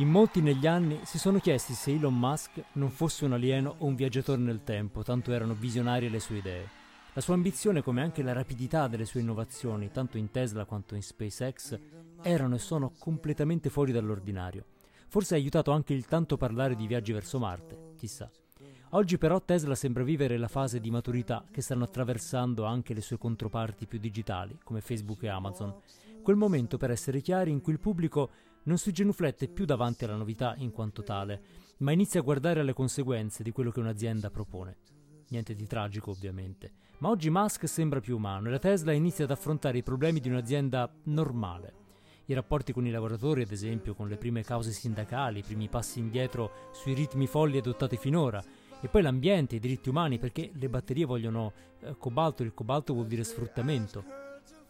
In molti negli anni si sono chiesti se Elon Musk non fosse un alieno o un viaggiatore nel tempo, tanto erano visionarie le sue idee. La sua ambizione, come anche la rapidità delle sue innovazioni, tanto in Tesla quanto in SpaceX, erano e sono completamente fuori dall'ordinario. Forse ha aiutato anche il tanto parlare di viaggi verso Marte, chissà. Oggi però Tesla sembra vivere la fase di maturità che stanno attraversando anche le sue controparti più digitali, come Facebook e Amazon. Quel momento, per essere chiari, in cui il pubblico non si genuflette più davanti alla novità in quanto tale, ma inizia a guardare alle conseguenze di quello che un'azienda propone. Niente di tragico, ovviamente. Ma oggi Musk sembra più umano e la Tesla inizia ad affrontare i problemi di un'azienda normale. I rapporti con i lavoratori, ad esempio, con le prime cause sindacali, i primi passi indietro sui ritmi folli adottati finora, e poi l'ambiente, i diritti umani, perché le batterie vogliono eh, cobalto, il cobalto vuol dire sfruttamento.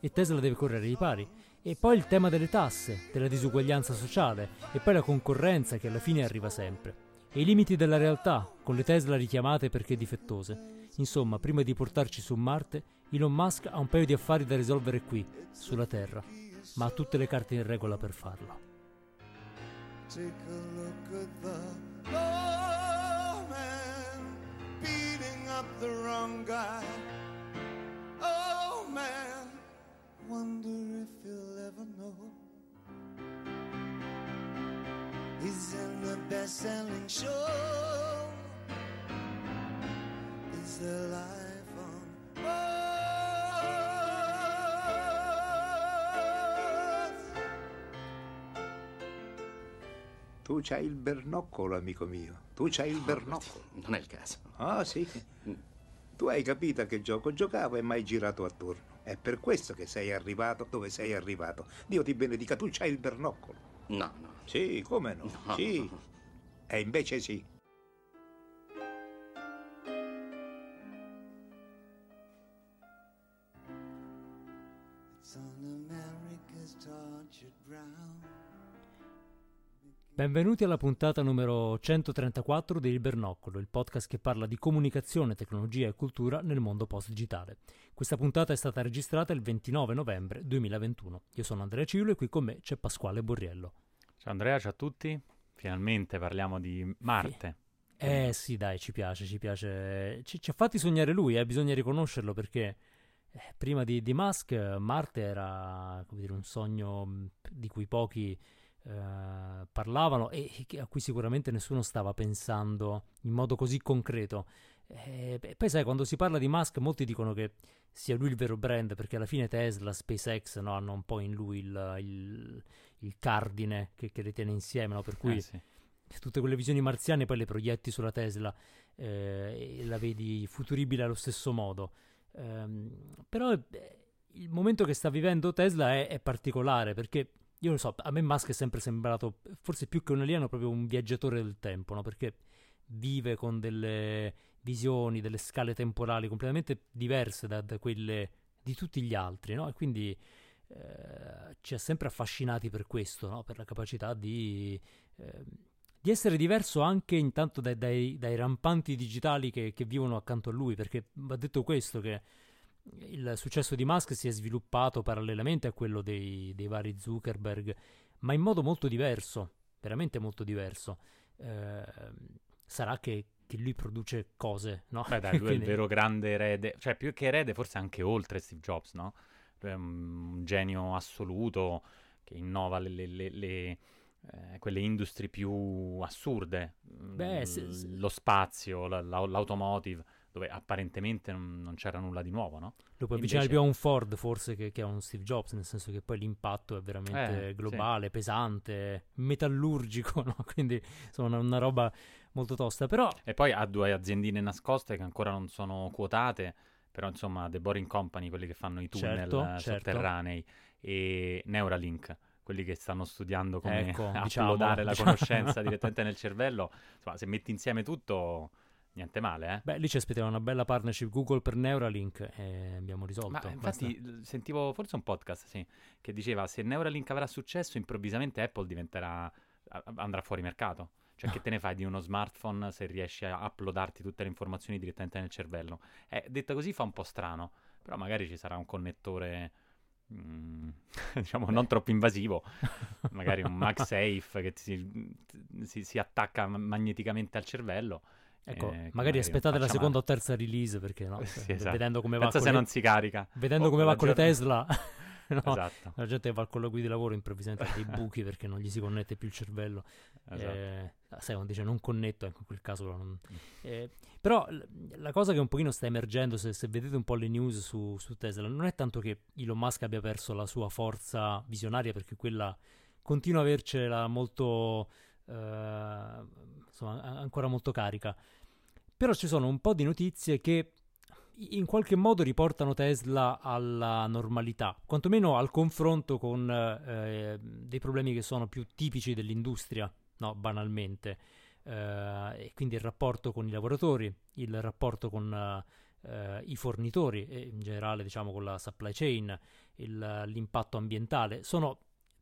E Tesla deve correre ai pari. E poi il tema delle tasse, della disuguaglianza sociale e poi la concorrenza che alla fine arriva sempre. E i limiti della realtà, con le Tesla richiamate perché difettose. Insomma, prima di portarci su Marte, Elon Musk ha un paio di affari da risolvere qui, sulla Terra, ma ha tutte le carte in regola per farlo. Take a look at the oh man, beating up the wrong guy. Oh man, wonder if he'll ever know. He's in the best-selling show. Is there life on Earth? Tu c'hai il bernoccolo, amico mio. Tu c'hai il bernoccolo. Non è il caso. Ah, sì. Tu hai capito a che gioco giocavo e mai girato attorno. È per questo che sei arrivato dove sei arrivato. Dio ti benedica, tu c'hai il bernoccolo. No, no. Sì, come no? No. Sì. E invece sì. Benvenuti alla puntata numero 134 del Bernoccolo, il podcast che parla di comunicazione, tecnologia e cultura nel mondo post-digitale. Questa puntata è stata registrata il 29 novembre 2021. Io sono Andrea Ciulo e qui con me c'è Pasquale Borriello. Ciao Andrea, ciao a tutti. Finalmente parliamo di Marte. Eh sì, dai, ci piace, ci piace. Ci, ci ha fatti sognare lui, eh, bisogna riconoscerlo perché eh, prima di, di Musk Marte era dire, un sogno di cui pochi eh, parlavano e a cui sicuramente nessuno stava pensando in modo così concreto. E beh, poi sai, quando si parla di Musk molti dicono che sia lui il vero brand perché alla fine Tesla, SpaceX no, hanno un po' in lui il, il- il cardine che, che le tiene insieme, no? per cui Eh, sì. tutte quelle visioni marziane poi le proietti sulla Tesla eh, e la vedi futuribile allo stesso modo. Ehm, però eh, il momento che sta vivendo Tesla è, è particolare perché io lo so, a me Musk è sempre sembrato forse più che un alieno proprio un viaggiatore del tempo, no? perché vive con delle visioni, delle scale temporali completamente diverse da, da quelle di tutti gli altri, no? E quindi eh, ci ha sempre affascinati per questo, no? Per la capacità di, eh, di essere diverso anche intanto dai, dai- dai rampanti digitali che, che vivono accanto a lui, perché va detto questo che il successo di Musk si è sviluppato parallelamente a quello dei, dei vari Zuckerberg, ma in modo molto diverso, veramente molto diverso. Eh, sarà che, che lui produce cose, no? Beh, dai, lui è il vero grande erede, cioè più che erede, forse anche oltre Steve Jobs, no? Lui è un genio assoluto che innova le, le- le- le, eh, quelle industrie più assurde, Beh, Mm, se- se- lo spazio, la- la- l'automotive, dove apparentemente non, non c'era nulla di nuovo, no? Lo puoi avvicinare più a un Ford forse che, che a un Steve Jobs, nel senso che poi l'impatto è veramente Eh, sì. globale, pesante, metallurgico, no? Quindi insomma una, roba molto tosta. Però E poi ha due aziendine nascoste che ancora non sono quotate, però insomma The Boring Company, quelli che fanno i tunnel Certo, eh, certo. sotterranei, e Neuralink, quelli che stanno studiando come Ecco, uploadare diciamo, la diciamo. conoscenza direttamente nel cervello. Insomma, se metti insieme tutto, niente male, eh? beh, lì ci aspettava una bella partnership Google per Neuralink e abbiamo risolto. Ma basta. infatti l- sentivo forse un podcast, sì, che diceva se Neuralink avrà successo, improvvisamente Apple diventerà andrà fuori mercato. Cioè, che te ne fai di uno smartphone se riesci a uploadarti tutte le informazioni direttamente nel cervello? Eh, detta così fa un po' strano, però magari ci sarà un connettore mm, diciamo non troppo invasivo, magari un MagSafe che si, si, si attacca magneticamente al cervello. Ecco, eh, magari aspettate la seconda o terza release perché no? male. Sì, esatto. vedendo come va Pensa con se le- non si carica. vedendo Oh, come va con le Tesla no? Esatto, la gente va con la guida di lavoro improvvisamente ha dei buchi perché non gli si connette più il cervello esatto. Eh, sai quando dice non connetto ecco in quel caso non- eh, però la cosa che un pochino sta emergendo se, se vedete un po' le news su, su Tesla non è tanto che Elon Musk abbia perso la sua forza visionaria perché quella continua a avercela molto insomma a- ancora molto carica però ci sono un po' di notizie che in qualche modo riportano Tesla alla normalità, quantomeno al confronto con eh, dei problemi che sono più tipici dell'industria, no, banalmente. Eh, quindi il rapporto con i lavoratori, il rapporto con eh, i fornitori e in generale diciamo con la supply chain, il- l'impatto ambientale, sono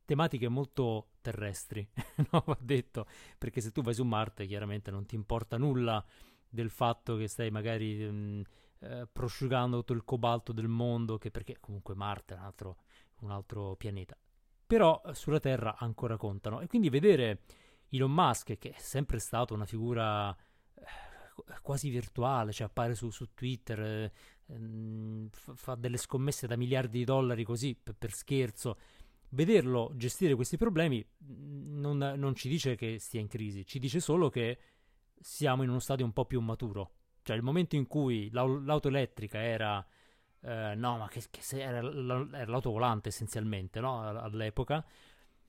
tematiche molto terrestri, no, va detto, perché se tu vai su Marte chiaramente non ti importa nulla del fatto che stai magari mm, eh, prosciugando tutto il cobalto del mondo, che perché comunque Marte è un altro, un altro pianeta. Però eh, sulla Terra ancora contano. E quindi vedere Elon Musk, che è sempre stato una figura eh, quasi virtuale, cioè appare su, su Twitter, eh, ehm, fa, fa delle scommesse da miliardi di dollari così per, per scherzo. Vederlo gestire questi problemi non, non ci dice che stia in crisi, ci dice solo che siamo in uno stadio un po' più maturo. Cioè, il momento in cui l'au- l'auto elettrica era. eh, no, ma che, che se- era, era l'autovolante essenzialmente, no? All'epoca.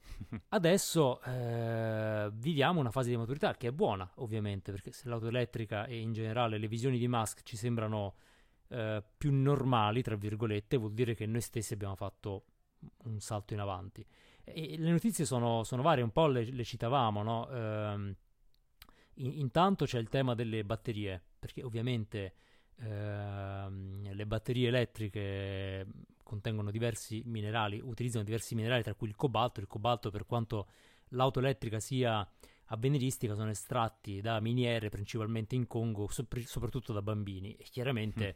Adesso eh, viviamo una fase di maturità che è buona, ovviamente, perché se l'auto elettrica e in generale le visioni di Musk ci sembrano eh, più normali, tra virgolette, vuol dire che noi stessi abbiamo fatto un salto in avanti. E le notizie sono, sono varie, un po' le, le citavamo, no? Ehm, in- intanto c'è il tema delle batterie, perché ovviamente ehm, le batterie elettriche contengono diversi minerali, utilizzano diversi minerali, tra cui il cobalto. Il cobalto, per quanto l'auto elettrica sia avveniristica, sono estratti da miniere, principalmente in Congo, sopr- soprattutto da bambini. E chiaramente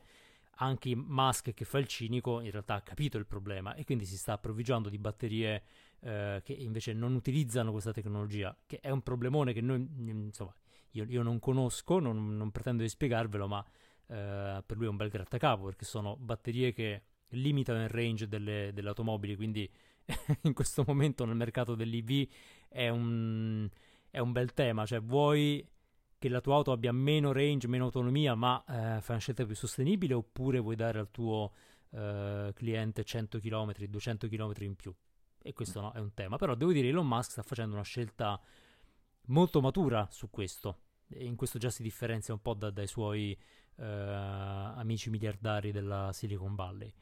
anche Musk, che fa il cinico, in realtà ha capito il problema e quindi si sta approvvigionando di batterie eh, che invece non utilizzano questa tecnologia, che è un problemone che noi, mm, insomma, io, io non conosco, non, non pretendo di spiegarvelo, ma eh, per lui è un bel grattacapo perché sono batterie che limitano il range delle, delle automobili, quindi in questo momento nel mercato dell'EV è un, è un bel tema, cioè vuoi che la tua auto abbia meno range, meno autonomia, ma eh, fai una scelta più sostenibile oppure vuoi dare al tuo eh, cliente 100 km, 200 km in più? E questo no, è un tema. Però devo dire, Elon Musk sta facendo una scelta molto matura su questo. E in questo già si differenzia un po' da- dai suoi eh, amici miliardari della Silicon Valley.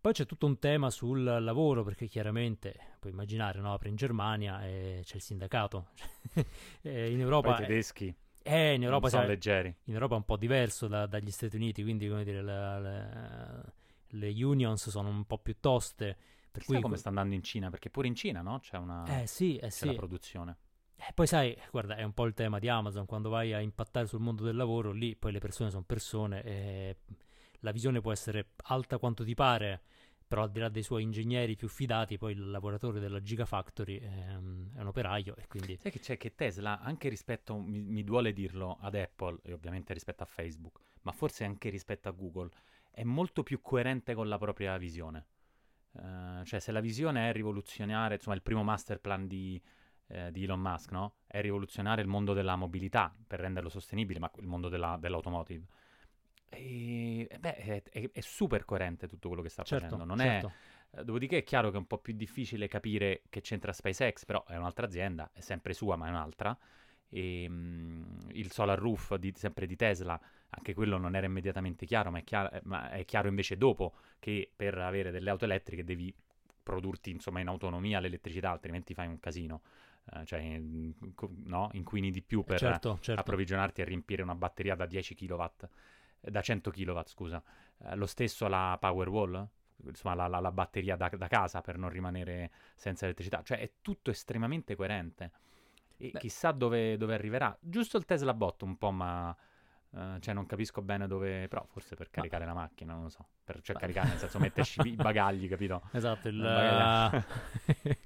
Poi c'è tutto un tema sul lavoro, perché chiaramente puoi immaginare, no? apre in Germania e c'è il sindacato. In Europa, i tedeschi eh, in Europa sono leggeri. in Europa è un po' diverso da- dagli Stati Uniti, quindi come dire, la- la- le unions sono un po' più toste. Per Chissà cui come sta andando in Cina, perché pure in Cina, no? C'è una Eh sì, eh c'è sì. la produzione. Eh, poi sai, guarda, è un po' il tema di Amazon, quando vai a impattare sul mondo del lavoro, lì poi le persone sono persone e la visione può essere alta quanto ti pare, però al di là dei suoi ingegneri più fidati, poi il lavoratore della Gigafactory ehm, è un operaio e quindi... Sai che c'è che Tesla, anche rispetto, mi, mi duole dirlo, ad Apple e ovviamente rispetto a Facebook, ma forse anche rispetto a Google, è molto più coerente con la propria visione. Eh, cioè, se la visione è rivoluzionare, insomma, il primo master plan di, eh, di Elon Musk, no? È rivoluzionare il mondo della mobilità per renderlo sostenibile, ma il mondo della- dell'automotive. E, eh, beh, è, è- è super coerente tutto quello che sta Certo, facendo. Non certo. è, eh, dopodiché è chiaro che è un po' più difficile capire che c'entra SpaceX, però è un'altra azienda, è sempre sua, ma è un'altra. E, mm, il solar roof di- sempre di Tesla, anche quello non era immediatamente chiaro, ma è chiaro, eh, ma è chiaro invece dopo che per avere delle auto elettriche devi produrti insomma in autonomia l'elettricità, altrimenti fai un casino. Cioè, mm, no? inquini di più per certo, certo. approvvigionarti e riempire una batteria da 10 kW, da 100 kW, scusa. Eh, lo stesso la Powerwall, insomma la, la- la batteria da, da casa per non rimanere senza elettricità. Cioè è tutto estremamente coerente. E Beh. chissà dove, dove arriverà. Giusto il Tesla Bot un po' ma Uh, cioè non capisco bene dove, però forse per caricare Ma... la macchina, non lo so, per, cioè caricare nel senso metterci i bagagli, capito? Esatto, il...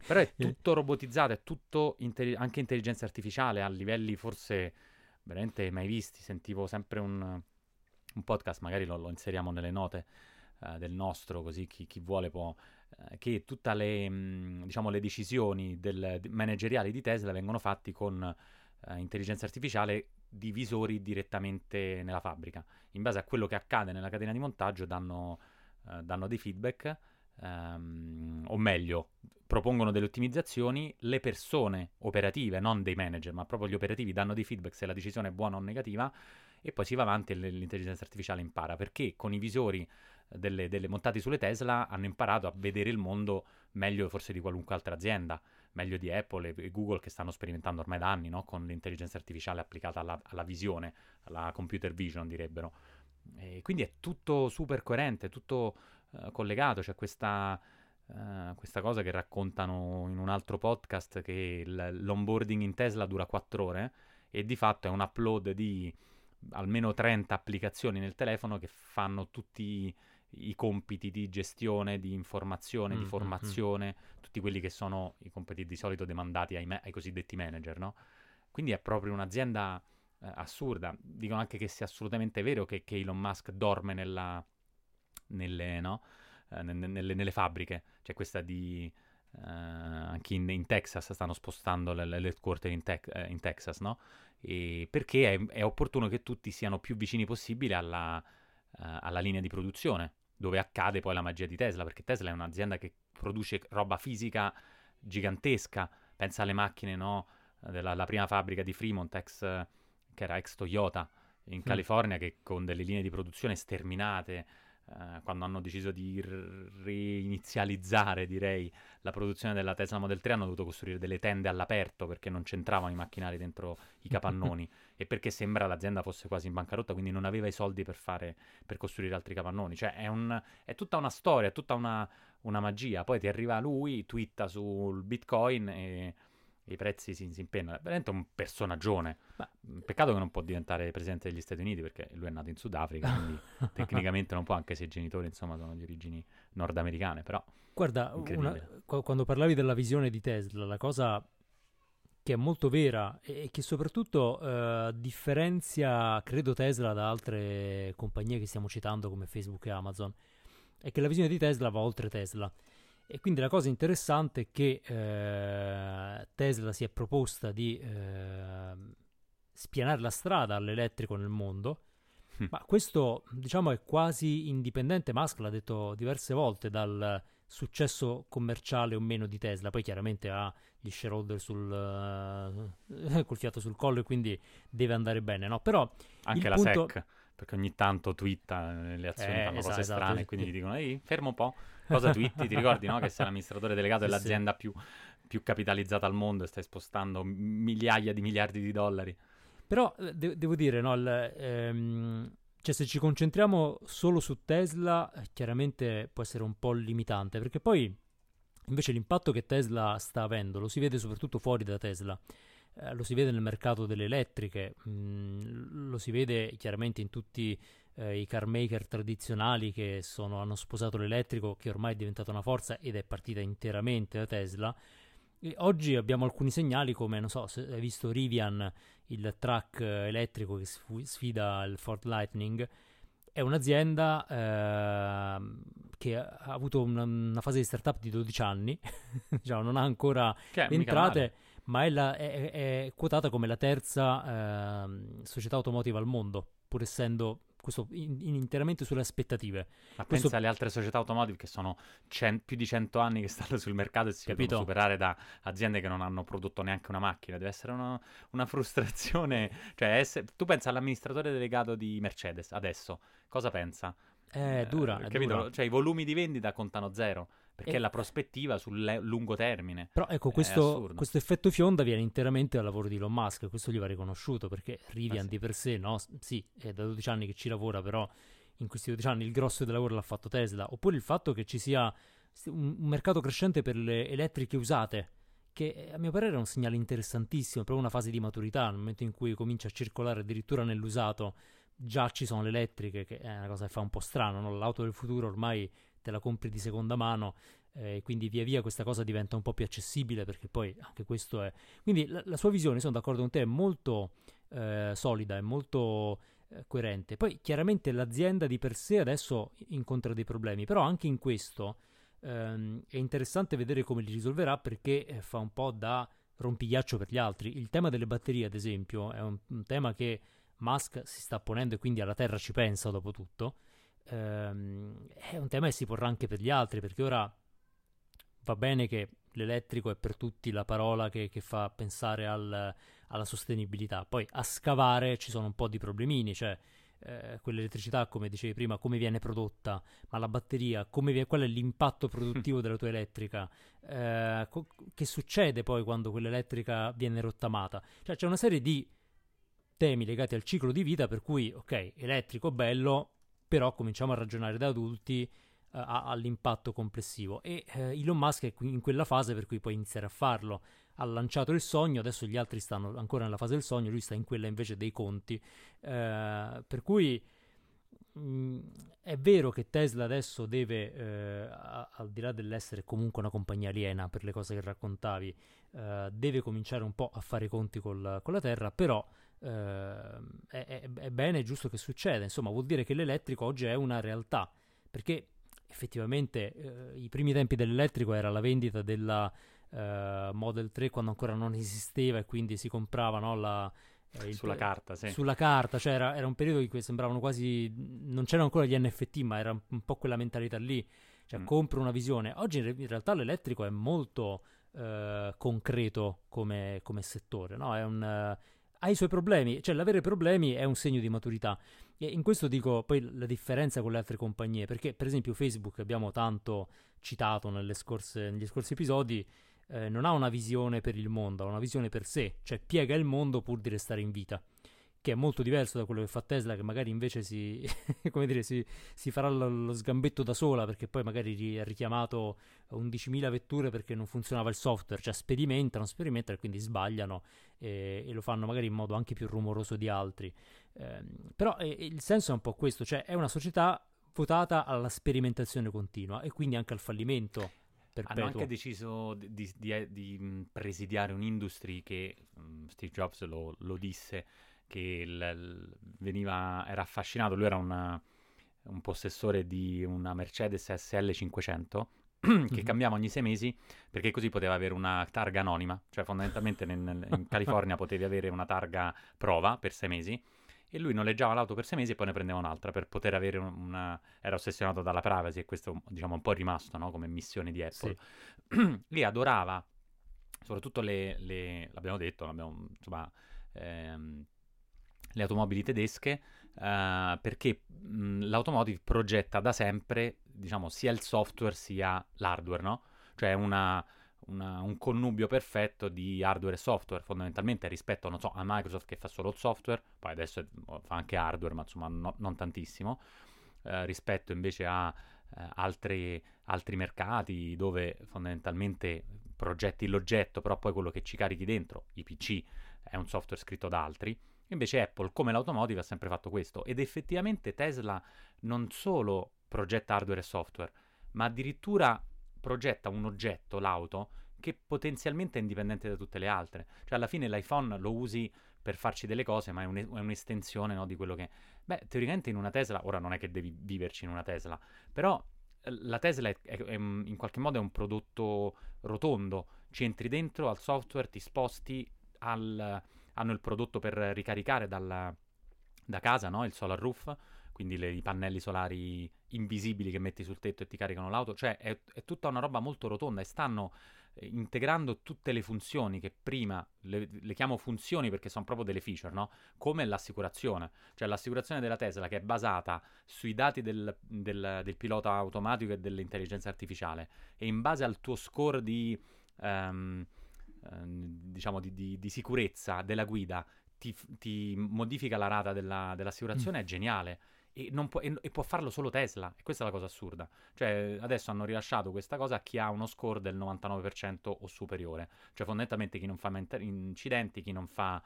però è tutto robotizzato, è tutto intelli- anche intelligenza artificiale a livelli forse veramente mai visti, sentivo sempre un, un podcast, magari lo, lo, inseriamo nelle note uh, del nostro, così chi, chi vuole può, uh, che tutte le, mh, diciamo, le decisioni del, manageriali di Tesla vengono fatte con intelligenza artificiale di visori direttamente nella fabbrica. In base a quello che accade nella catena di montaggio danno, eh, danno dei feedback, ehm, o meglio, propongono delle ottimizzazioni, le persone operative, non dei manager, ma proprio gli operativi danno dei feedback se la decisione è buona o negativa e poi si va avanti e l'intelligenza artificiale impara, perché con i visori delle, delle montati sulle Tesla hanno imparato a vedere il mondo meglio forse di qualunque altra azienda meglio di Apple e Google che stanno sperimentando ormai da anni no? con l'intelligenza artificiale applicata alla, alla, visione, alla computer vision direbbero. E quindi è tutto super coerente, tutto uh, collegato, c'è questa, uh, questa, cosa che raccontano in un altro podcast che l- l'onboarding in Tesla dura 4 ore e di fatto è un upload di almeno 30 applicazioni nel telefono che fanno tutti i compiti di gestione, di informazione, mm, di formazione, mm, tutti quelli che sono i compiti di solito demandati ai, me- ai cosiddetti manager, no? Quindi è proprio un'azienda eh, assurda. Dicono anche che sia assolutamente vero che, che Elon Musk dorme nella, nelle, no? Eh, nelle, nelle, fabbriche. C'è questa di... Eh, anche in, in, Texas stanno spostando l'headquarter in, te- eh, in Texas, no? E perché è, è, opportuno che tutti siano più vicini possibile alla, uh, alla linea di produzione, dove accade poi la magia di Tesla, perché Tesla è un'azienda che produce roba fisica gigantesca. Pensa alle macchine, no? Della prima fabbrica di Fremont, ex, che era ex Toyota in mm. California, che con delle linee di produzione sterminate, eh, quando hanno deciso di reinizializzare, direi, la produzione della Tesla Model 3, hanno dovuto costruire delle tende all'aperto perché non c'entravano i macchinari dentro i capannoni e perché sembra l'azienda fosse quasi in bancarotta, quindi non aveva i soldi per, fare, per costruire altri capannoni. Cioè è, un, è tutta una storia, è tutta una, una, magia. Poi ti arriva lui, twitta sul Bitcoin e i prezzi si, si impennano. È veramente un personaggione. Ma... Peccato che non può diventare presidente degli Stati Uniti perché lui è nato in Sudafrica, quindi tecnicamente non può, anche se i genitori insomma sono di origini nordamericane, però... Guarda, una, quando parlavi della visione di Tesla, la cosa che è molto vera e che soprattutto uh, differenzia, credo, Tesla da altre compagnie che stiamo citando come Facebook e Amazon, è che la visione di Tesla va oltre Tesla. E quindi la cosa interessante è che eh, Tesla si è proposta di eh, spianare la strada all'elettrico nel mondo, hm. ma questo diciamo è quasi indipendente, Musk l'ha detto diverse volte, dal successo commerciale o meno di Tesla, poi chiaramente ha gli shareholder sul, uh, col fiato sul collo e quindi deve andare bene, no? Però anche la punto... SEC, perché ogni tanto twitta le azioni eh, fanno esatto, cose esatto. strane, quindi gli dicono ehi, fermo un po'. Cosa twitti? Ti ricordi, no? Che sei l'amministratore delegato sì, dell'azienda sì. Più, più, capitalizzata al mondo e stai spostando migliaia di miliardi di dollari. Però eh, de- devo dire, no? Il, ehm, cioè, se ci concentriamo solo su Tesla, eh, chiaramente può essere un po' limitante, perché poi invece l'impatto che Tesla sta avendo lo si vede soprattutto fuori da Tesla. Eh, lo si vede nel mercato delle elettriche, mh, mm, lo si vede chiaramente in tutti eh, i car maker tradizionali che sono, hanno sposato l'elettrico, che ormai è diventata una forza ed è partita interamente da Tesla. E oggi abbiamo alcuni segnali come, non so, se hai visto Rivian, il truck elettrico che sfida il Ford Lightning, è un'azienda eh, che ha avuto una, una, fase di startup di 12 anni, diciamo, non ha ancora entrate, ma è, la, è, è, quotata come la terza eh, società automotive al mondo, pur essendo questo in, in interamente sulle aspettative. Ma questo... pensa alle altre società automotive che sono cen- più di 100 anni che stanno sul mercato e si Capito? devono superare da aziende che non hanno prodotto neanche una macchina. Deve essere una, una frustrazione. Cioè, essere... tu pensa all'amministratore delegato di Mercedes adesso, cosa pensa? È dura, eh, è capito? Dura. Cioè, i volumi di vendita contano zero perché e... la prospettiva sul le- lungo termine. Però ecco, questo, questo, effetto fionda viene interamente dal lavoro di Elon Musk, questo gli va riconosciuto perché Rivian ah, sì. di per sé, no? Sì, è da 12 anni che ci lavora, però in questi 12 anni il grosso del lavoro l'ha fatto Tesla. Oppure il fatto che ci sia un, un mercato crescente per le elettriche usate, che a mio parere è un segnale interessantissimo, proprio una fase di maturità, nel momento in cui comincia a circolare addirittura nell'usato già ci sono le elettriche, che è una cosa che fa un po' strano, no? l'auto del futuro ormai te la compri di seconda mano, eh, quindi via via questa cosa diventa un po' più accessibile perché poi anche questo è... Quindi la, la sua visione, sono d'accordo con te, è molto eh, solida, è molto eh, coerente. Poi chiaramente l'azienda di per sé adesso incontra dei problemi, però anche in questo ehm, è interessante vedere come li risolverà perché eh, fa un po' da rompigliaccio per gli altri. Il tema delle batterie, ad esempio, è un, un tema che Musk si sta ponendo e quindi alla Terra ci pensa dopo tutto. Ehm, è un tema che si porrà anche per gli altri perché ora va bene che l'elettrico è per tutti la parola che, che fa pensare al, alla sostenibilità, poi a scavare ci sono un po' di problemini, cioè eh, quell'elettricità, come dicevi prima, come viene prodotta, ma la batteria, viene, qual è l'impatto produttivo della tua elettrica, eh, co- che succede poi quando quell'elettrica viene rottamata. Cioè c'è una serie di temi legati al ciclo di vita per cui, ok, elettrico bello, però cominciamo a ragionare da adulti uh, all'impatto complessivo. E uh, Elon Musk è in quella fase per cui puoi iniziare a farlo. Ha lanciato il sogno, adesso gli altri stanno ancora nella fase del sogno, lui sta in quella invece dei conti. Uh, per cui mh, mm, è vero che Tesla adesso deve, a, al di là dell'essere comunque una compagnia aliena per le cose che raccontavi, deve cominciare un po' a fare i conti col, con la Terra, però Uh, è, è, bene, è giusto che succeda. Insomma, vuol dire che l'elettrico oggi è una realtà. Perché effettivamente uh, i primi tempi dell'elettrico era la vendita della uh, Model 3 quando ancora non esisteva e quindi si comprava no, la, eh, sulla carta, sì. Sulla carta, cioè era, era, un periodo in cui sembravano quasi. Non c'erano ancora gli NFT, ma era un po' quella mentalità lì. Cioè, mm. compro una visione. Oggi in realtà l'elettrico è molto concreto come, come settore, no? È un ha i suoi problemi, cioè l'avere problemi è un segno di maturità. E in questo dico poi la differenza con le altre compagnie, perché per esempio Facebook abbiamo tanto citato scorse, negli scorsi episodi, eh, non ha una visione per il mondo, ha una visione per sé, cioè piega il mondo pur di restare in vita che è molto diverso da quello che fa Tesla, che magari invece si, dire, si, si farà lo, lo, sgambetto da sola, perché poi magari ha richiamato 11.000 vetture perché non funzionava il software, cioè sperimentano, sperimentano e quindi sbagliano e, e lo fanno magari in modo anche più rumoroso di altri. Eh, però eh, il senso è un po' questo, cioè è una società votata alla sperimentazione continua e quindi anche al fallimento. Perpetuo. Hanno anche deciso di, di, di, di presidiare un'industria che Steve Jobs lo, lo disse che il, veniva, era affascinato, lui era una, un possessore di una Mercedes SL 500 che mm-hmm. cambiava ogni sei mesi perché così poteva avere una targa anonima, cioè fondamentalmente nel, in California potevi avere una targa prova per sei mesi e lui noleggiava l'auto per sei mesi e poi ne prendeva un'altra per poter avere una... era ossessionato dalla privacy e questo diciamo un po' è rimasto no? come missione di Apple. Sì. Lì adorava soprattutto le, le... l'abbiamo detto, l'abbiamo, insomma... Ehm, le automobili tedesche uh, perché mh, l'automotive progetta da sempre, diciamo, sia il software sia l'hardware, no? Cioè una, una, un connubio perfetto di hardware e software, fondamentalmente rispetto, so, a Microsoft che fa solo il software, poi adesso è, fa anche hardware, ma insomma no, non tantissimo, uh, rispetto invece a uh, altri, altri mercati dove fondamentalmente progetti l'oggetto, però poi quello che ci carichi dentro, i PC, è un software scritto da altri Invece Apple, come l'automotive, ha sempre fatto questo. Ed effettivamente Tesla non solo progetta hardware e software, ma addirittura progetta un oggetto, l'auto, che potenzialmente è indipendente da tutte le altre. Cioè alla fine l'iPhone lo usi per farci delle cose, ma è, un, è un'estensione no, di quello che... Beh, teoricamente in una Tesla, ora non è che devi viverci in una Tesla, però eh, la Tesla è, è, è, in qualche modo è un prodotto rotondo, ci entri dentro al software, ti sposti al hanno il prodotto per ricaricare dalla, da casa, no? il solar roof, quindi le, i pannelli solari invisibili che metti sul tetto e ti caricano l'auto, cioè è, è tutta una roba molto rotonda e stanno eh, integrando tutte le funzioni che prima le, le, chiamo funzioni perché sono proprio delle feature, no? Come l'assicurazione, cioè l'assicurazione della Tesla che è basata sui dati del, del, del pilota automatico e dell'intelligenza artificiale e in base al tuo score di um, diciamo di, di, di, sicurezza della guida ti, ti modifica la rata della, dell'assicurazione mm. è geniale. E, può, e, e, può farlo solo Tesla. E questa è la cosa assurda. Cioè, adesso hanno rilasciato questa cosa a chi ha uno score del 99% o superiore. Cioè, fondamentalmente chi non fa incidenti, chi non fa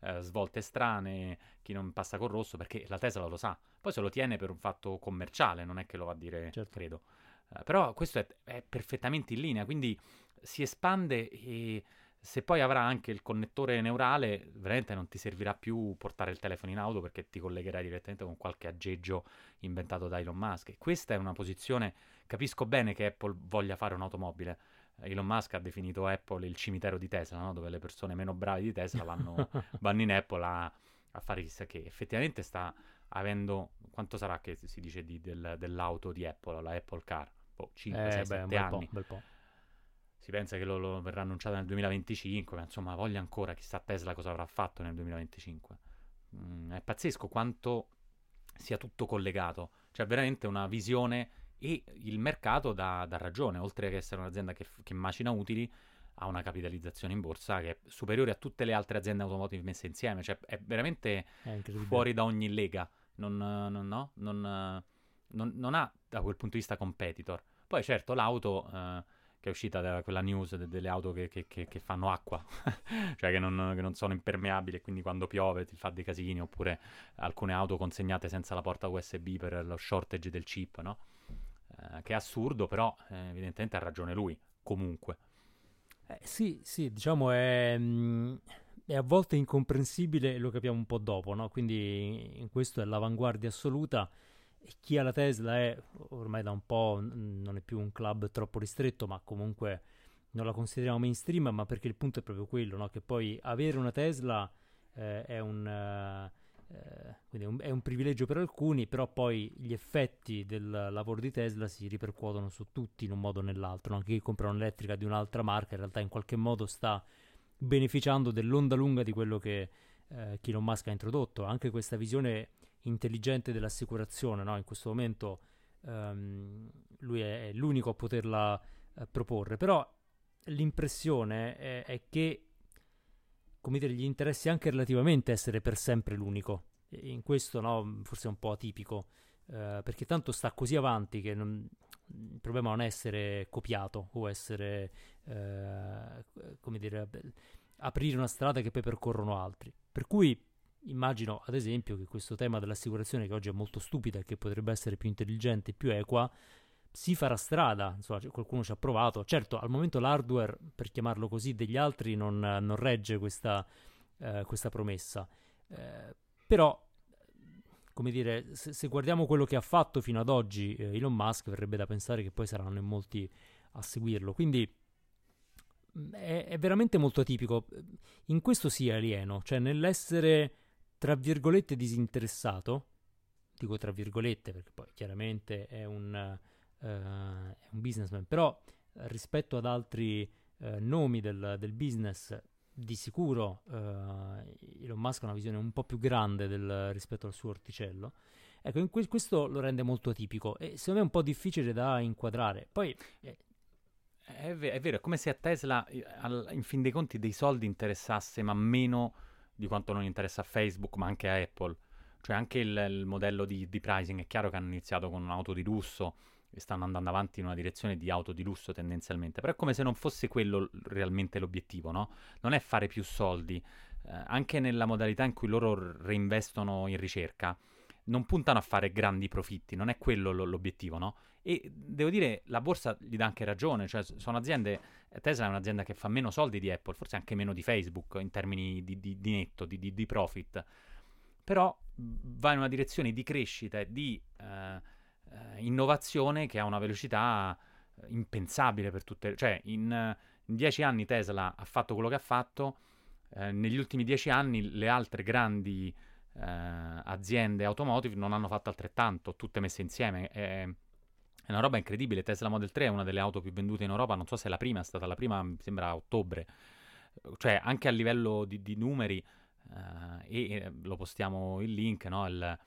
eh, svolte strane, chi non passa col rosso, perché la Tesla lo sa. Poi se lo tiene per un fatto commerciale, non è che lo va a dire, Certo. credo. Eh, però questo è, è perfettamente in linea, quindi si espande e se poi avrà anche il connettore neurale, veramente non ti servirà più portare il telefono in auto perché ti collegherai direttamente con qualche aggeggio inventato da Elon Musk. E questa è una posizione, capisco bene che Apple voglia fare un'automobile. Elon Musk ha definito Apple il cimitero di Tesla, no? dove le persone meno brave di Tesla vanno, vanno in Apple a, a fare chissà che. Effettivamente sta avendo, quanto sarà che si dice di- del- dell'auto di Apple, la Apple Car? Boh, 5, Eh, 6, beh, 7 un bel po', anni. po'. Si pensa che lo, lo verrà annunciato nel 2025, ma insomma, voglia ancora, chissà Tesla cosa avrà fatto nel 2025. Mm, è pazzesco quanto sia tutto collegato, cioè veramente una visione e il mercato dà, dà ragione, oltre che essere un'azienda che, che macina utili, ha una capitalizzazione in borsa che è superiore a tutte le altre aziende automotive messe insieme, cioè è veramente È fuori da ogni lega, non, non- no? non, non- non ha da quel punto di vista competitor. Poi certo l'auto, eh, che è uscita da quella news de- delle auto che, che- che- che fanno acqua, cioè che non, che non sono impermeabili e quindi quando piove ti fa dei casini, oppure alcune auto consegnate senza la porta USB per lo shortage del chip, no? Eh, che è assurdo, però eh, evidentemente ha ragione lui, comunque. Eh, sì, sì, diciamo è, mm, è a volte incomprensibile lo capiamo un po' dopo, no? Quindi in questo è l'avanguardia assoluta e chi ha la Tesla è ormai da un po', non è più un club troppo ristretto, ma comunque non la consideriamo mainstream, ma perché il punto è proprio quello, no? Che poi avere una Tesla eh, è un... eh, un, è un privilegio per alcuni, però poi gli effetti del lavoro di Tesla si ripercuotono su tutti in un modo o nell'altro. no? Anche chi compra un'elettrica di un'altra marca in realtà in qualche modo sta beneficiando dell'onda lunga di quello che eh, Elon Musk ha introdotto. Anche questa visione intelligente dell'assicurazione, no? in questo momento ehm, lui è, è l'unico a poterla eh, proporre, però l'impressione è, è che come dire, gli interessi anche relativamente essere per sempre l'unico. E in questo, no, forse è un po' atipico, eh, perché tanto sta così avanti che non- il problema non è essere copiato o essere, eh, come dire, aprire una strada che poi percorrono altri. Per cui immagino, ad esempio, che questo tema dell'assicurazione, che oggi è molto stupida e che potrebbe essere più intelligente e più equa, si farà strada, insomma, c- qualcuno ci ha provato. Certo, al momento l'hardware, per chiamarlo così, degli altri non, non regge questa, eh, questa promessa. Eh, però, come dire, se, se guardiamo quello che ha fatto fino ad oggi eh, Elon Musk, verrebbe da pensare che poi saranno in molti a seguirlo. Quindi mh, è, veramente molto atipico. In questo sì alieno, cioè nell'essere, tra virgolette, disinteressato. Dico tra virgolette perché poi chiaramente è un, eh, è un businessman, però rispetto ad altri eh, nomi del, del business, di sicuro eh, Elon Musk ha una visione un po' più grande del- rispetto al suo orticello. Ecco, que- questo lo rende molto atipico e secondo me è un po' difficile da inquadrare. Poi, eh, È, ve- è vero, è come se a Tesla, in fin dei conti, dei soldi interessasse, ma meno di quanto non interessa a Facebook, ma anche a Apple. Cioè anche il, il modello di, di pricing, è chiaro che hanno iniziato con un'auto di lusso e stanno andando avanti in una direzione di auto di lusso tendenzialmente, però è come se non fosse quello realmente l'obiettivo, no? Non è fare più soldi, eh, anche nella modalità in cui loro reinvestono in ricerca, non puntano a fare grandi profitti, non è quello lo- l'obiettivo, no? E devo dire, la borsa gli dà anche ragione, cioè sono aziende, Tesla è un'azienda che fa meno soldi di Apple, forse anche meno di Facebook in termini di, di- di netto, di, di- profit, però mh, va in una direzione di crescita e di eh, eh, innovazione che ha una velocità eh, impensabile per tutte, cioè in, in dieci anni Tesla ha fatto quello che ha fatto, eh, negli ultimi dieci anni le altre grandi aziende automotive non hanno fatto altrettanto, tutte messe insieme. È, è una roba incredibile. Tesla Model 3 è una delle auto più vendute in Europa. Non so se è la prima, è stata la prima, mi sembra a ottobre. Cioè, anche a livello di, di numeri, eh, e eh, lo postiamo il link, no? il,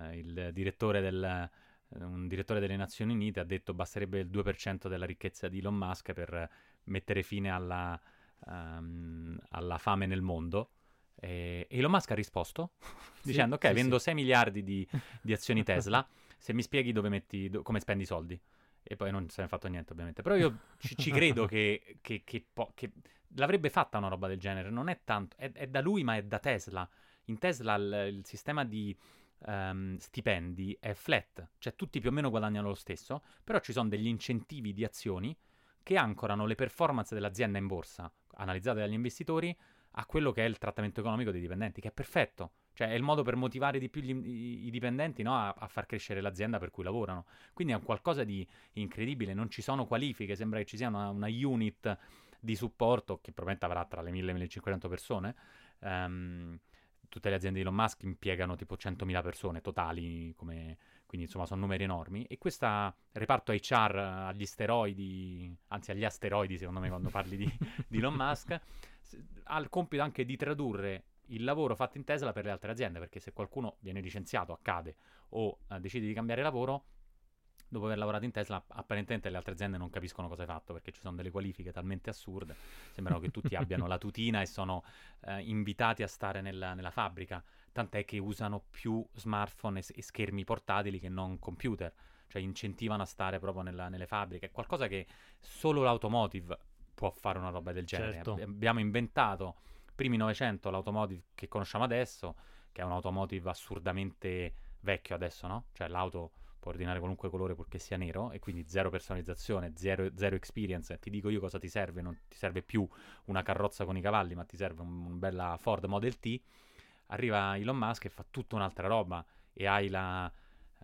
eh, il direttore del, eh, un direttore delle Nazioni Unite ha detto basterebbe il 2% della ricchezza di Elon Musk per mettere fine alla, ehm, alla fame nel mondo. E Elon Musk ha risposto dicendo: Ok, sì, vendo sì. 6 miliardi di, di azioni Tesla. se mi spieghi dove metti, do- come spendi i soldi. E poi non se ne è fatto niente, ovviamente. Però io ci, ci credo che, che- che po- che l'avrebbe fatta una roba del genere, non è tanto, è, è da lui ma è da Tesla. In Tesla il, il sistema di um, stipendi è flat, cioè tutti più o meno guadagnano lo stesso, però ci sono degli incentivi di azioni che ancorano le performance dell'azienda in borsa, analizzate dagli investitori, a quello che è il trattamento economico dei dipendenti, che è perfetto. Cioè è il modo per motivare di più gli, i, dipendenti no? a, a, far crescere l'azienda per cui lavorano. Quindi è un qualcosa di incredibile, non ci sono qualifiche, sembra che ci sia una, una unit di supporto che probabilmente avrà tra le 1000 e le 1500 persone. Um, tutte le aziende di Elon Musk impiegano tipo 100.000 persone totali, come, quindi insomma sono numeri enormi. E questo reparto HR agli steroidi, anzi agli asteroidi secondo me quando parli di, di Elon Musk, ha il compito anche di tradurre il lavoro fatto in Tesla per le altre aziende, perché se qualcuno viene licenziato, accade, o uh, decide di cambiare lavoro, dopo aver lavorato in Tesla, apparentemente le altre aziende non capiscono cosa hai fatto perché ci sono delle qualifiche talmente assurde. Sembrano che tutti abbiano la tutina e sono eh, invitati a stare nella, nella, fabbrica. Tant'è che usano più smartphone e, e, schermi portatili che non computer. Cioè incentivano a stare proprio nella, nelle fabbriche. È qualcosa che solo l'automotive può fare una roba del genere. Certo. Abbiamo inventato primi 900 l'automotive che conosciamo adesso, che è un automotive assurdamente vecchio adesso, no? Cioè l'auto può ordinare qualunque colore purché sia nero e quindi zero personalizzazione, zero, zero, experience. Ti dico io cosa ti serve, non ti serve più una carrozza con i cavalli, ma ti serve un, un bella Ford Model T. Arriva Elon Musk e fa tutta un'altra roba e hai la,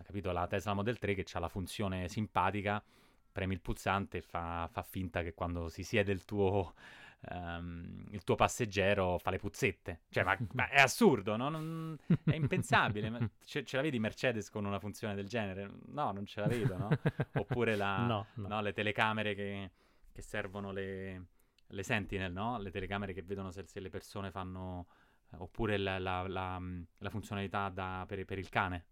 capito, la Tesla Model 3 che ha la funzione simpatica, premi il pulsante e fa, fa finta che quando si siede il tuo um, il tuo passeggero fa le puzzette. Cioè, ma, ma è assurdo, no? Non, è impensabile. ce, ce, la vedi Mercedes con una funzione del genere? No, non ce la vedo, no? Oppure la, no, no. No, le telecamere che, che servono le, le, Sentinel, no? Le telecamere che vedono se, se le persone fanno... Oppure la, la, la, la funzionalità da, per, per, il cane.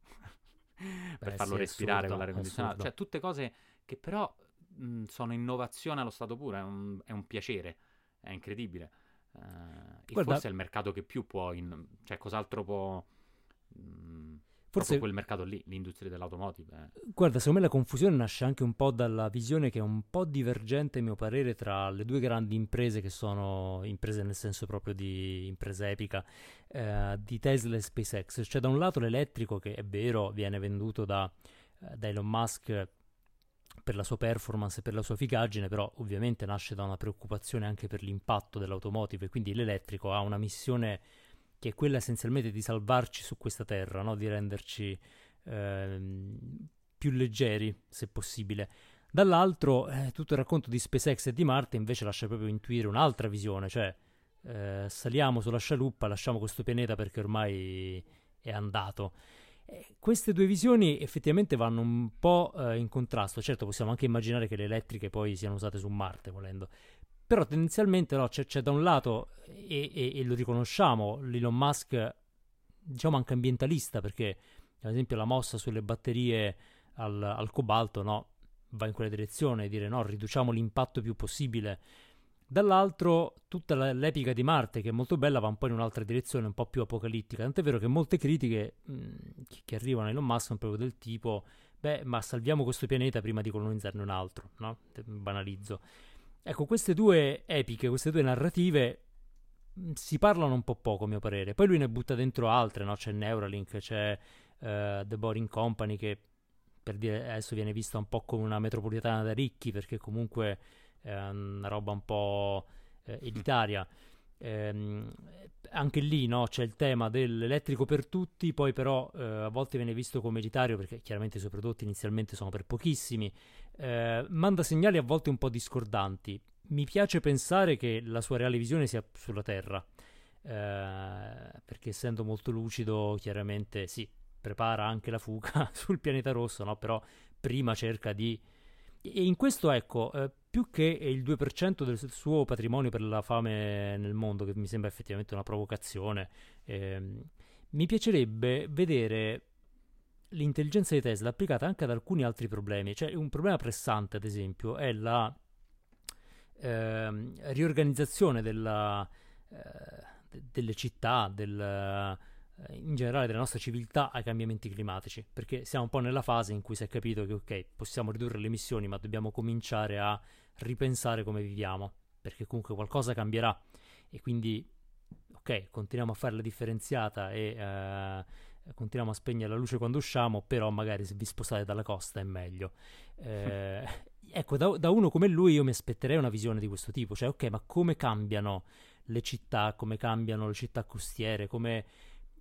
per Beh, farlo sì, respirare assurdo, con l'aria condizionata. Cioè, tutte cose che però mh, sono innovazione allo stato puro, è un, è un piacere è incredibile. Uh, Guarda, forse è il mercato che più può, in, cioè cos'altro può... Mh, mm, forse quel mercato lì, l'industria dell'automotive. Eh. Guarda, secondo me la confusione nasce anche un po' dalla visione che è un po' divergente, a mio parere, tra le due grandi imprese che sono imprese nel senso proprio di impresa epica eh, di Tesla e SpaceX. Cioè, da un lato l'elettrico, che è vero, viene venduto da, eh, da Elon Musk per la sua performance e per la sua efficacia, però ovviamente nasce da una preoccupazione anche per l'impatto dell'automotive, quindi l'elettrico ha una missione che è quella essenzialmente di salvarci su questa terra, no? di renderci ehm, più leggeri, se possibile. Dall'altro, eh, tutto il racconto di SpaceX e di Marte invece lascia proprio intuire un'altra visione, cioè eh, saliamo sulla scialuppa, lasciamo questo pianeta perché ormai è andato. Eh, queste due visioni effettivamente vanno un po' eh, in contrasto. Certo, possiamo anche immaginare che le elettriche poi siano usate su Marte, volendo. Però tendenzialmente no, c'è, c'è da un lato, e, e, e, lo riconosciamo, l'Elon Musk, diciamo anche ambientalista, perché ad esempio la mossa sulle batterie al, al cobalto no, va in quella direzione, dire no, riduciamo l'impatto più possibile Dall'altro, tutta l'epica di Marte, che è molto bella, va un po' in un'altra direzione, un po' più apocalittica. Tant'è vero che molte critiche mh, che arrivano a Elon Musk sono proprio del tipo: beh, ma salviamo questo pianeta prima di colonizzarne un altro, no? Banalizzo. Ecco, queste due epiche, queste due narrative mh, si parlano un po' poco, a mio parere. Poi lui ne butta dentro altre, no? C'è Neuralink, c'è uh, The Boring Company, che per dire adesso viene vista un po' come una metropolitana da ricchi, perché comunque è una roba un po' eh, elitaria. Eh, anche lì no, c'è il tema dell'elettrico per tutti, poi però eh, a volte viene visto come elitario perché chiaramente i suoi prodotti inizialmente sono per pochissimi, eh, manda segnali a volte un po' discordanti. Mi piace pensare che la sua reale visione sia sulla Terra, eh, perché essendo molto lucido chiaramente sì, prepara anche la fuga sul pianeta rosso, no? però prima cerca di... E in questo ecco, eh, più che il 2% del suo patrimonio per la fame nel mondo, che mi sembra effettivamente una provocazione, ehm, mi piacerebbe vedere l'intelligenza di Tesla applicata anche ad alcuni altri problemi. Cioè, un problema pressante, ad esempio, è la ehm, riorganizzazione della, eh, de- delle città, del eh, in generale della nostra civiltà ai cambiamenti climatici, perché siamo un po' nella fase in cui si è capito che ok, possiamo ridurre le emissioni, ma dobbiamo cominciare a ripensare come viviamo, perché comunque qualcosa cambierà e quindi, ok, continuiamo a fare la differenziata e eh, continuiamo a spegnere la luce quando usciamo, però magari se vi spostate dalla costa è meglio. Eh, ecco, da, da, uno come lui io mi aspetterei una visione di questo tipo, cioè ok, ma come cambiano le città, come cambiano le città costiere, come,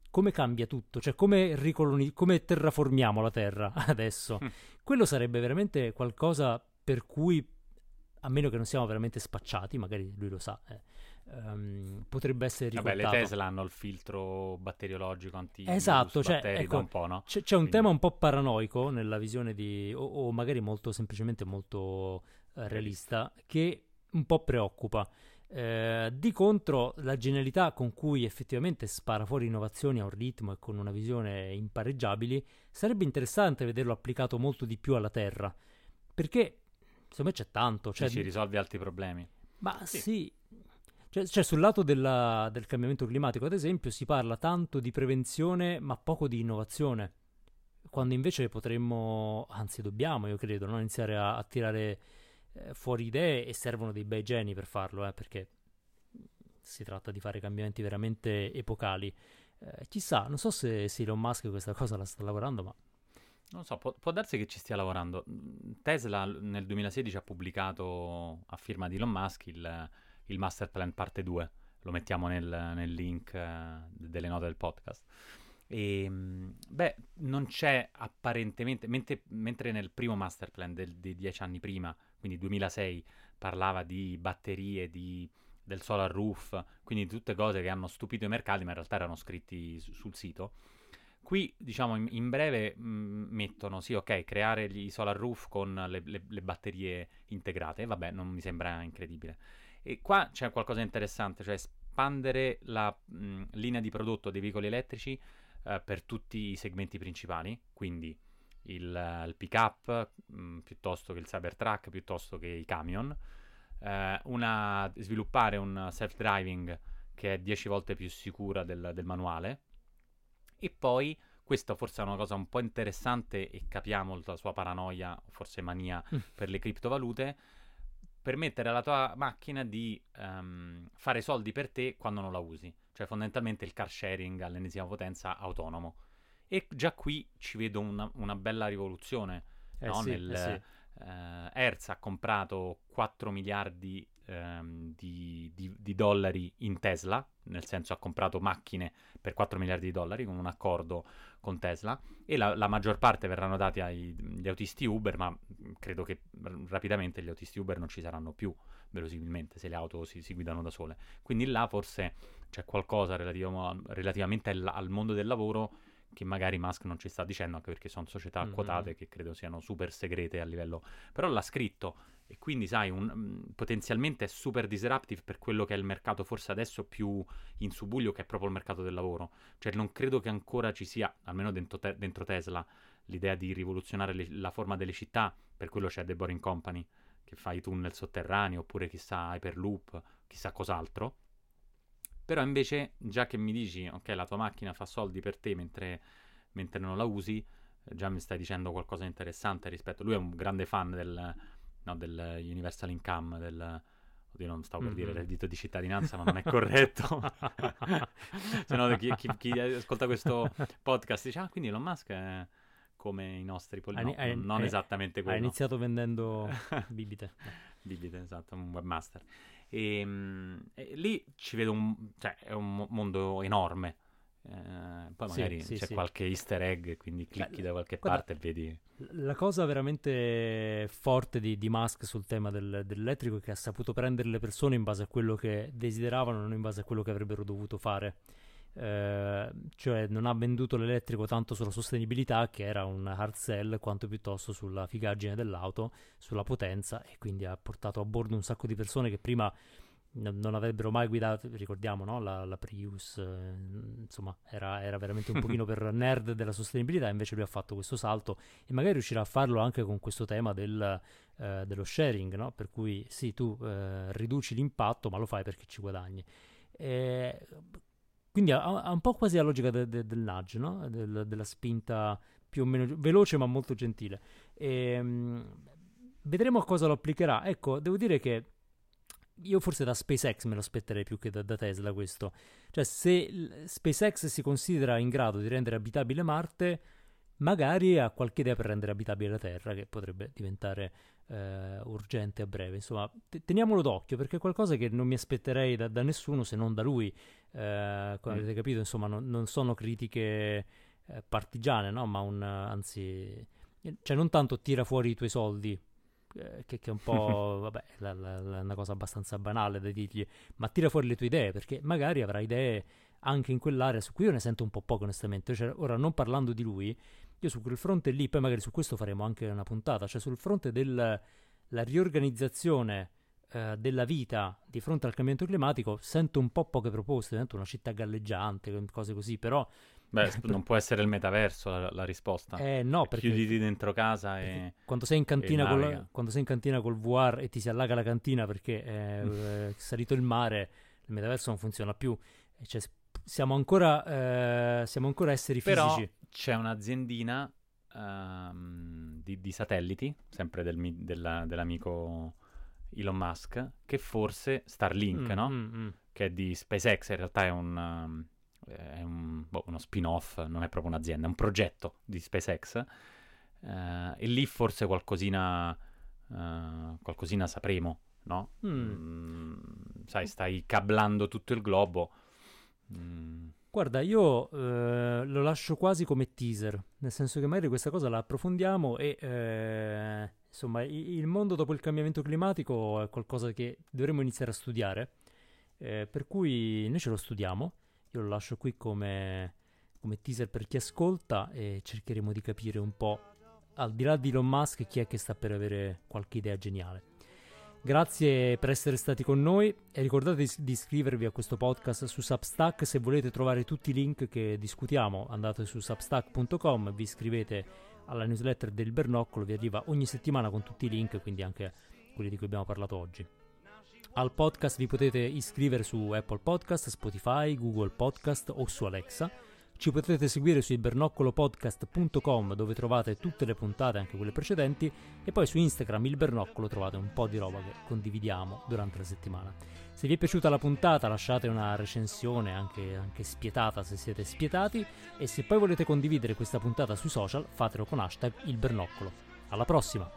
come cambia tutto, cioè come, ricoloni- come terraformiamo la Terra adesso. Quello sarebbe veramente qualcosa per cui, a meno che non siamo veramente spacciati, magari lui lo sa, eh, um, potrebbe essere ricordato. Vabbè, le Tesla hanno il filtro batteriologico anti esatto, cioè, ecco, un po', no? C'è, c'è un Quindi... tema un po' paranoico nella visione di, o, o magari molto semplicemente molto uh, realista, che un po' preoccupa. Eh, di contro, la genialità con cui effettivamente spara fuori innovazioni a un ritmo e con una visione impareggiabili sarebbe interessante vederlo applicato molto di più alla Terra. Perché secondo me c'è tanto. Cioè, ci risolve altri problemi. Ma sì, sì cioè, cioè, sul lato della, del cambiamento climatico, ad esempio, si parla tanto di prevenzione, ma poco di innovazione. Quando invece potremmo, anzi dobbiamo, io credo, no? iniziare a, a tirare eh, fuori idee e servono dei bei geni per farlo, eh, perché si tratta di fare cambiamenti veramente epocali. Eh, chissà, non so se, se Elon Musk questa cosa la sta lavorando, ma non so, può, può, darsi che ci stia lavorando. Tesla nel 2016 ha pubblicato a firma di Elon Musk il, il master plan parte 2, lo mettiamo nel, nel link uh, delle note del podcast. E, ehm, beh, non c'è apparentemente, mentre, mentre nel primo master plan del, di dieci anni prima, quindi 2006, parlava di batterie, di, del solar roof, quindi tutte cose che hanno stupito i mercati, ma in realtà erano scritti su, sul sito. Qui, diciamo, in, in breve mh, mm, mettono, sì, ok, creare gli solar roof con le, le, le batterie integrate, vabbè, non mi sembra incredibile. E qua c'è qualcosa di interessante, cioè espandere la mh, linea di prodotto dei veicoli elettrici uh, per tutti i segmenti principali, quindi il, il pick-up mh, piuttosto che il Cybertruck, piuttosto che i camion, uh, una, sviluppare un self-driving che è 10 volte più sicura del, del manuale, e poi questa forse è una cosa un po' interessante e capiamo la sua paranoia, forse mania mm. per le criptovalute, permettere alla tua macchina di um, fare soldi per te quando non la usi. Cioè fondamentalmente il car sharing all'ennesima potenza autonomo. E già qui ci vedo una, una bella rivoluzione. Eh no? sì, Nel, eh sì. Uh, Hertz ha comprato 4 miliardi um, di, di, di, dollari in Tesla, nel senso ha comprato macchine per 4 miliardi di dollari con un accordo con Tesla e la, la maggior parte verranno dati agli autisti Uber, ma credo che rapidamente gli autisti Uber non ci saranno più, verosimilmente, se le auto si, si guidano da sole. Quindi là forse c'è qualcosa relativo, relativamente al, al mondo del lavoro che magari Musk non ci sta dicendo, anche perché sono società mm-hmm. quotate che credo siano super segrete a livello... Però l'ha scritto e quindi, sai, un, um, potenzialmente è super disruptive per quello che è il mercato forse adesso più in subbuglio, che è proprio il mercato del lavoro. Cioè non credo che ancora ci sia, almeno dentro, te- dentro Tesla, l'idea di rivoluzionare le- la forma delle città, per quello c'è The Boring Company, che fa i tunnel sotterranei, oppure chissà Hyperloop, chissà cos'altro. Però invece, già che mi dici, ok, la tua macchina fa soldi per te mentre, mentre non la usi, già mi stai dicendo qualcosa di interessante rispetto... Lui è un grande fan del, no, del Universal Income, del... Oddio, non stavo per mm-hmm. dire reddito di cittadinanza, ma non è corretto. Se no, chi, chi, chi, ascolta questo podcast dice, ah, quindi Elon Musk è come i nostri politici. No, non hai, esattamente quello. Ha iniziato vendendo bibite. bibite, esatto, un webmaster. E, ehm, e, lì ci vedo un, cioè, è un mondo enorme. Eh, poi magari sì, c'è sì. qualche easter egg, quindi clicchi da qualche guarda, parte e vedi. La cosa veramente forte di, di Musk sul tema del, dell'elettrico è che ha saputo prendere le persone in base a quello che desideravano, non in base a quello che avrebbero dovuto fare. Eh, cioè non ha venduto l'elettrico tanto sulla sostenibilità che era un hard sell quanto piuttosto sulla figaggine dell'auto, sulla potenza e quindi ha portato a bordo un sacco di persone che prima non avrebbero mai guidato, ricordiamo no? la, la, Prius, eh, insomma era, era, veramente un pochino per nerd della sostenibilità, invece lui ha fatto questo salto e magari riuscirà a farlo anche con questo tema del, eh, dello sharing, no? per cui sì tu eh, riduci l'impatto ma lo fai perché ci guadagni. E quindi ha, ha, un po' quasi la logica de, de, del nudge, no? del, della spinta più o meno veloce ma molto gentile. E, um, vedremo a cosa lo applicherà. Ecco, devo dire che io forse da SpaceX me lo aspetterei più che da, da Tesla questo. Cioè, se SpaceX si considera in grado di rendere abitabile Marte, magari ha qualche idea per rendere abitabile la Terra, che potrebbe diventare eh, urgente a breve. Insomma, te- teniamolo d'occhio perché è qualcosa che non mi aspetterei da, da nessuno se non da lui. Eh, come Mm. avete capito, insomma, non, non sono critiche eh, partigiane, no? Ma un, anzi, cioè non tanto tira fuori i tuoi soldi. Eh, Che, che è un po', vabbè, la- la- la- una cosa abbastanza banale da dirgli, ma tira fuori le tue idee, perché magari avrai idee anche in quell'area su cui io ne sento un po' poco onestamente. Cioè, ora, non parlando di lui, io su quel fronte lì, poi magari su questo faremo anche una puntata, cioè sul fronte della riorganizzazione eh, della vita di fronte al cambiamento climatico, sento un po' poche proposte, sento una città galleggiante, cose così, però Beh, sp- non può essere il metaverso la, la risposta. eh, no, perché, Chiuditi dentro casa e... quando, sei in cantina col, quando sei in cantina col VR e ti si allaga la cantina perché è eh, salito il mare, il metaverso non funziona più. Cioè, siamo ancora, eh, siamo ancora esseri Però fisici. c'è un'aziendina ehm, di, di satelliti, sempre del della- dell'amico Elon Musk, che forse Starlink, Mm, no? mm, mm. Che è di SpaceX, in realtà è un... um, è un- boh, uno spin-off, non è proprio un'azienda, è un progetto di SpaceX. eh, e lì forse qualcosina, eh, qualcosina sapremo, no? Mm. Mm, sai, stai cablando tutto il globo. Mm, Guarda, io eh, lo lascio quasi come teaser, nel senso che magari questa cosa la approfondiamo e eh, insomma il mondo dopo il cambiamento climatico è qualcosa che dovremmo iniziare a studiare, eh, per cui noi ce lo studiamo, io lo lascio qui come, come teaser per chi ascolta e cercheremo di capire un po', al di là di Elon Musk, chi è che sta per avere qualche idea geniale. Grazie per essere stati con noi e ricordate di, iscrivervi a questo podcast su Substack se volete trovare tutti i link che discutiamo. Andate su substack.com, vi iscrivete alla newsletter del Bernoccolo, vi arriva ogni settimana con tutti i link, quindi anche quelli di cui abbiamo parlato oggi. Al podcast vi potete iscrivere su Apple Podcast, Spotify, Google Podcast o su Alexa. Ci potete seguire su ibernoccolopodcast.com dove trovate tutte le puntate, anche quelle precedenti, e poi su Instagram il Bernoccolo trovate un po' di roba che condividiamo durante la settimana. Se vi è piaciuta la puntata lasciate una recensione anche, anche spietata se siete spietati e se poi volete condividere questa puntata sui social fatelo con hashtag il Bernoccolo. Alla prossima!